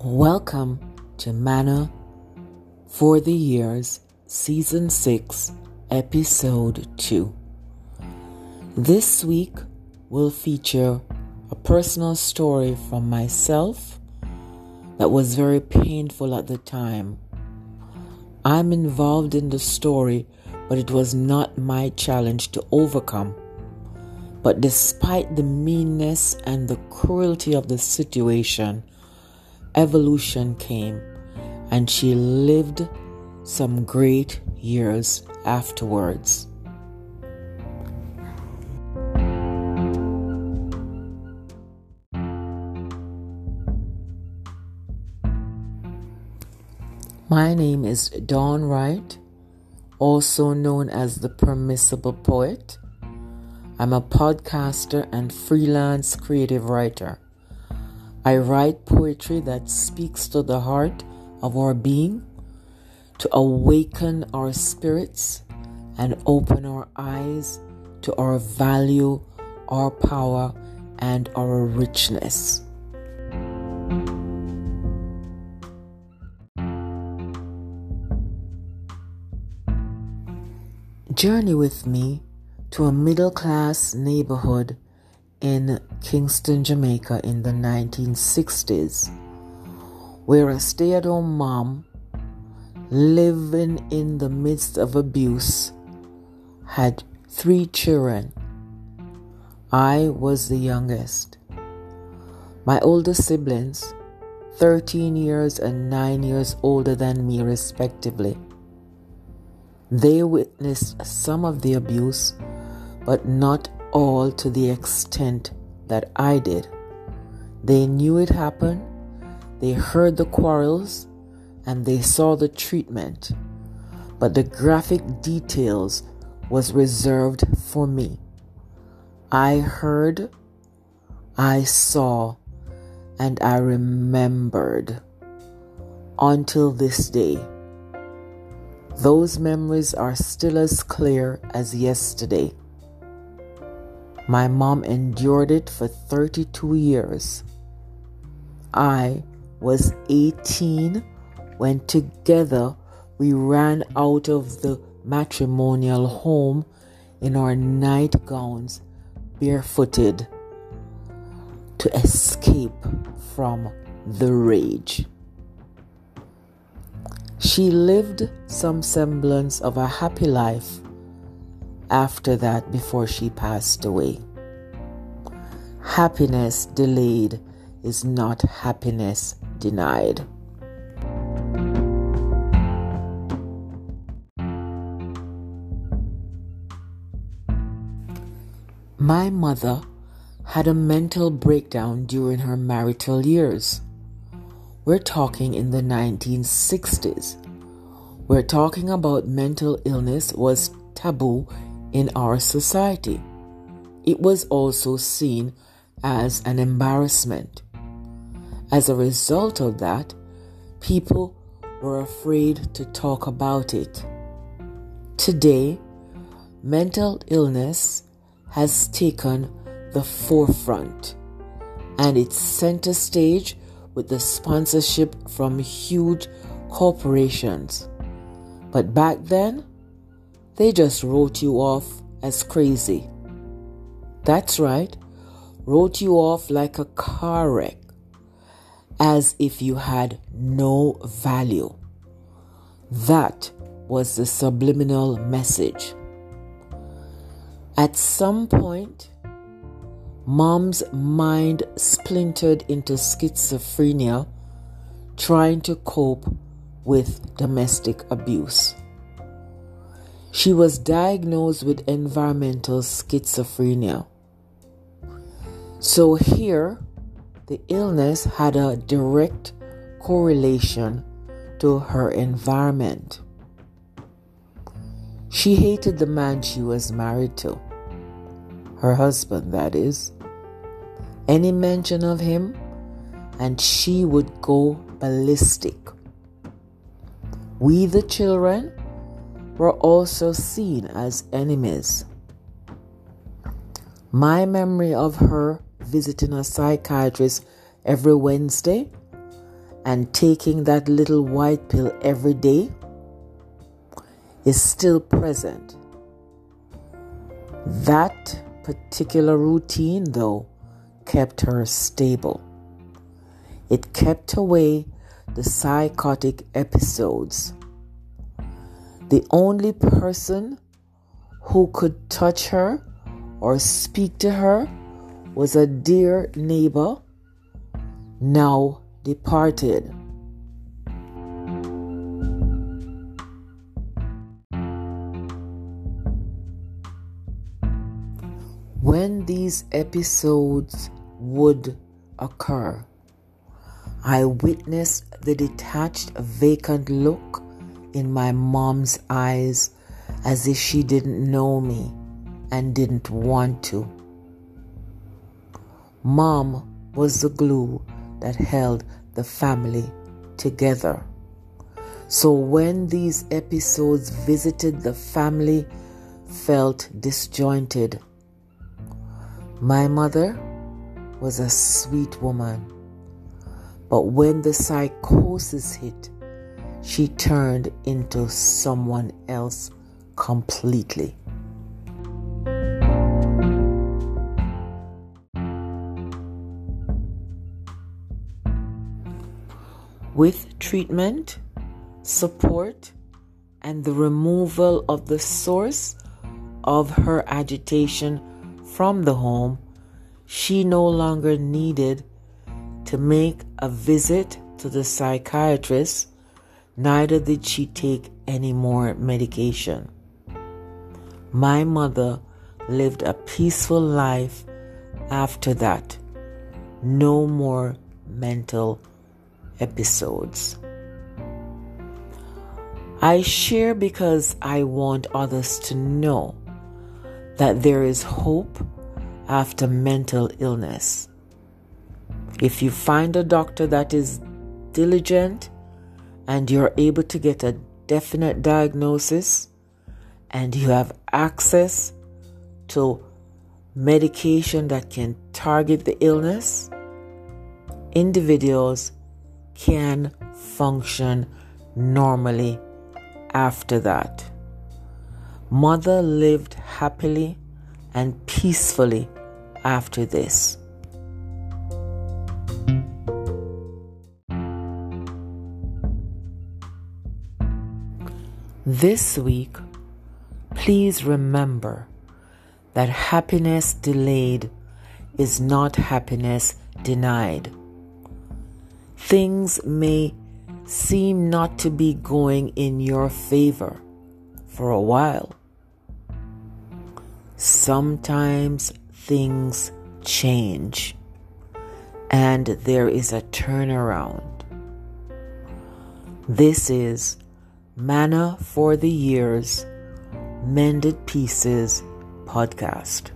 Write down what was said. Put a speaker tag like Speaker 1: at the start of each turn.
Speaker 1: Welcome to Manna for the Years, Season 6, Episode 2. This week will feature a personal story from myself that was very painful at the time. I'm involved in the story, but it was not my challenge to overcome. But despite the meanness and the cruelty of the situation, evolution came, and she lived some great years afterwards. My name is Dawn Wright, also known as the Permissible Poet. I'm a podcaster and freelance creative writer. I write poetry that speaks to the heart of our being, to awaken our spirits and open our eyes to our value, our power, and our richness. Journey with me to a middle class neighborhood in Kingston, Jamaica in the 1960s, where a stay at home mom living in the midst of abuse had three children. I was the youngest. My older siblings, 13 years and 9 years older than me, respectively, they witnessed some of the abuse, but not all to the extent that I did. They knew it happened, they heard the quarrels, and they saw the treatment, but the graphic details was reserved for me. I heard, I saw, and I remembered until this day. Those memories are still as clear as yesterday. My mom endured it for 32 years. I was 18 when together we ran out of the matrimonial home in our nightgowns, barefooted, to escape from the rage. She lived some semblance of a happy life after that before she passed away. Happiness delayed is not happiness denied. My mother had a mental breakdown during her marital years. We're talking in the 1960s. We're talking about mental illness was taboo in our society. It was also seen as an embarrassment. As a result of that, people were afraid to talk about it. Today, mental illness has taken the forefront and it's center stage with the sponsorship from huge corporations. But back then, they just wrote you off as crazy. That's right, wrote you off like a car wreck, as if you had no value. That was the subliminal message. At some point, mom's mind splintered into schizophrenia, trying to cope with domestic abuse. She was diagnosed with environmental schizophrenia. So, here, the illness had a direct correlation to her environment. She hated the man she was married to, her husband, that is. Any mention of him, and she would go ballistic. We, the children, were also seen as enemies. My memory of her visiting a psychiatrist every Wednesday and taking that little white pill every day is still present. That particular routine, though, kept her stable. It kept away the psychotic episodes. The only person who could touch her or speak to her was a dear neighbor, now departed. When these episodes would occur, I witnessed the detached, vacant look in my mom's eyes as if she didn't know me and didn't want to. Mom was the glue that held the family together. So when these episodes visited, the family felt disjointed. My mother was a sweet woman, but when the psychosis hit, she turned into someone else completely. With treatment, support, and the removal of the source of her agitation from the home, she no longer needed to make a visit to the psychiatrist, neither did she take any more medication. My mother lived a peaceful life after that. No more mental episodes. I share because I want others to know that there is hope after mental illness. If you find a doctor that is diligent and you're able to get a definite diagnosis and you have access to medication that can target the illness, individuals can function normally after that. Mother lived happily and peacefully after this. This week, please remember that happiness delayed is not happiness denied. Things may seem not to be going in your favor for a while. Sometimes things change and there is a turnaround. This is Manna for the Years Mended Pieces podcast.